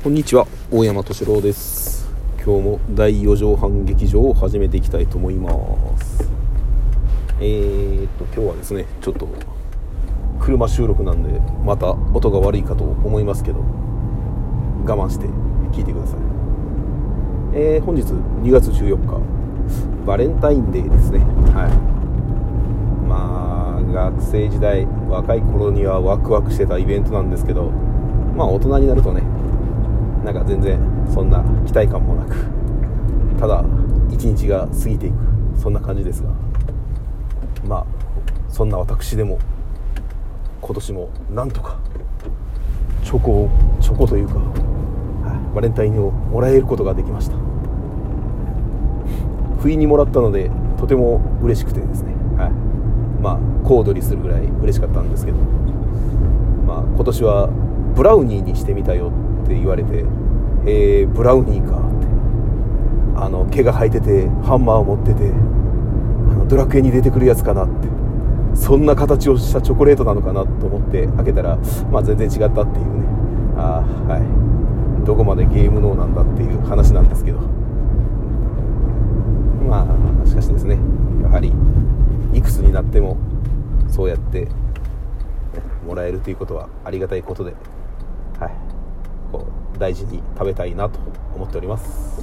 こんにちは大山敏郎です。今日も第4畳半劇場を始めていきたいと思います。えー、っと今日はですねちょっと車収録なんでまた音が悪いかと思いますけど我慢して聞いてください。えー、本日2月14日バレンタインデーですね。はい。まあ学生時代若い頃にはワクワクしてたイベントなんですけどまあ大人になるとねなんか全然そんな期待感もなくただ一日が過ぎていくそんな感じですがまあそんな私でも今年もなんとかチョコをチョコというか、バレンタインをもらえることができました。不意にもらったのでとても嬉しくてですね、はい、まあ小躍りするぐらい嬉しかったんですけどまあ今年はブラウニーにしてみたよって言われてえー、ブラウニーかって。あの毛が生えててハンマーを持っててあのドラクエに出てくるやつかなって。そんな形をしたチョコレートなのかなと思って開けたら、まあ、全然違ったっていうね。ああはい。どこまでゲーム脳なんだっていう話なんですけど。まあしかしですね。やはりいくつになってもそうやってもらえるということはありがたいことで。大事に食べたいなと思っております、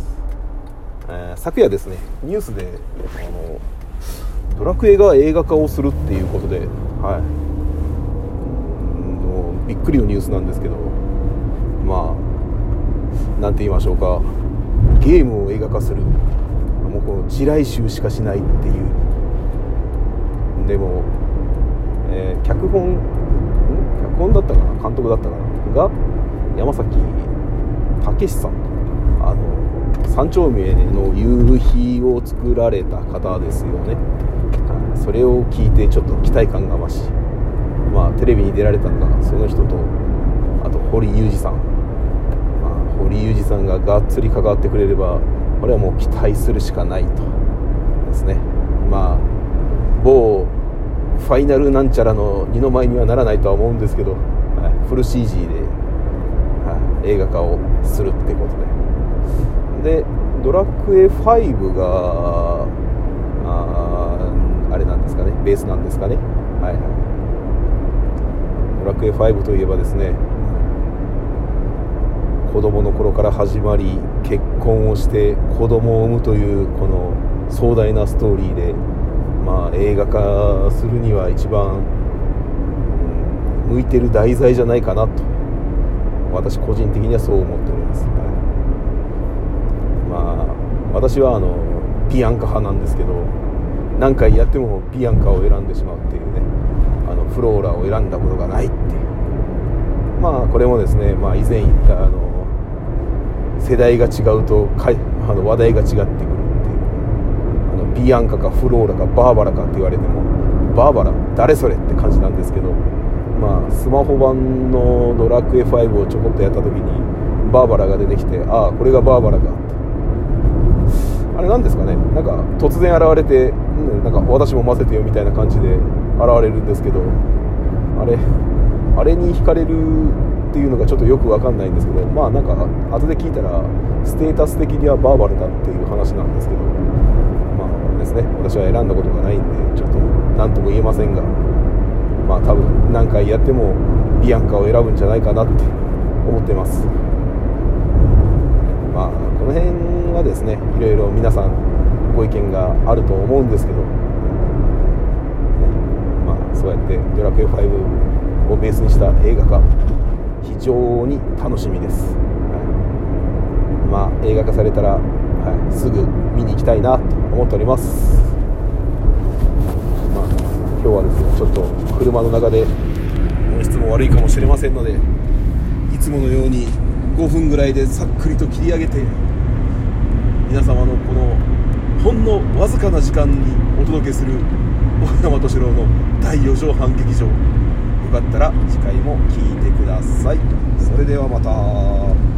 えー、昨夜ですねニュースであのドラクエが映画化をするっていうことではい。びっくりのニュースなんですけどまあ何て言いましょうか。ゲームを映画化する。もうこの地雷集しかしないっていう。でも、えー、脚本脚本だったかな？監督だったかな？が山崎武さんあの三丁目の夕日を作られた方ですよね。それを聞いてちょっと期待感が増しまあテレビに出られたのがその人とあと堀裕二さん、まあ、堀裕二さんががっつり関わってくれればこれはもう期待するしかないとですね。まあ某ファイナルなんちゃらの二の舞にはならないとは思うんですけど、はい、フル CG で映画化をするってことで。でドラクエ5がああれなんですかね。ベースなんですかね。はいはい。ドラクエ5といえばですね子供の頃から始まり結婚をして子供を産むというこの壮大なストーリーで、まあ、映画化するには一番向いてる題材じゃないかなと。私個人的にはそう思っております、はい、まあ私はあのビアンカ派なんですけど何回やってもビアンカを選んでしまうっていうねあのフローラを選んだことがないっていう。まあこれもですね、まあ、以前言ったあの世代が違うとかいあの話題が違ってくるっていう。あのビアンカかフローラかバーバラかって言われてもバーバラ誰それって感じなんですけどまあ、スマホ版の「ドラクエ5」をちょこっとやった時にバーバラが出てきてああこれがバーバラか。あれなんですかね。なんか突然現れて、なんか私も混ぜてよみたいな感じで現れるんですけどあれあれに惹かれるっていうのがちょっとよく分かんないんですけどまあなんか後で聞いたらステータス的にはバーバラだっていう話なんですけどまあですね。私は選んだことがないんでちょっと何とも言えませんが。まあ多分何回やってもビアンカを選ぶんじゃないかなって思ってます。まあこの辺はですねいろいろ皆さんご意見があると思うんですけど、まあそうやって「ドラクエ5」をベースにした映画化非常に楽しみです、はい、まあ映画化されたら、はい、すぐ見に行きたいなと思っております。今日はですねちょっと車の中で音質も悪いかもしれませんのでいつものように5分ぐらいでさっくりと切り上げて皆様のこのほんのわずかな時間にお届けする大山敏郎の第4畳半劇場。よかったら次回も聴いてください。それではまた。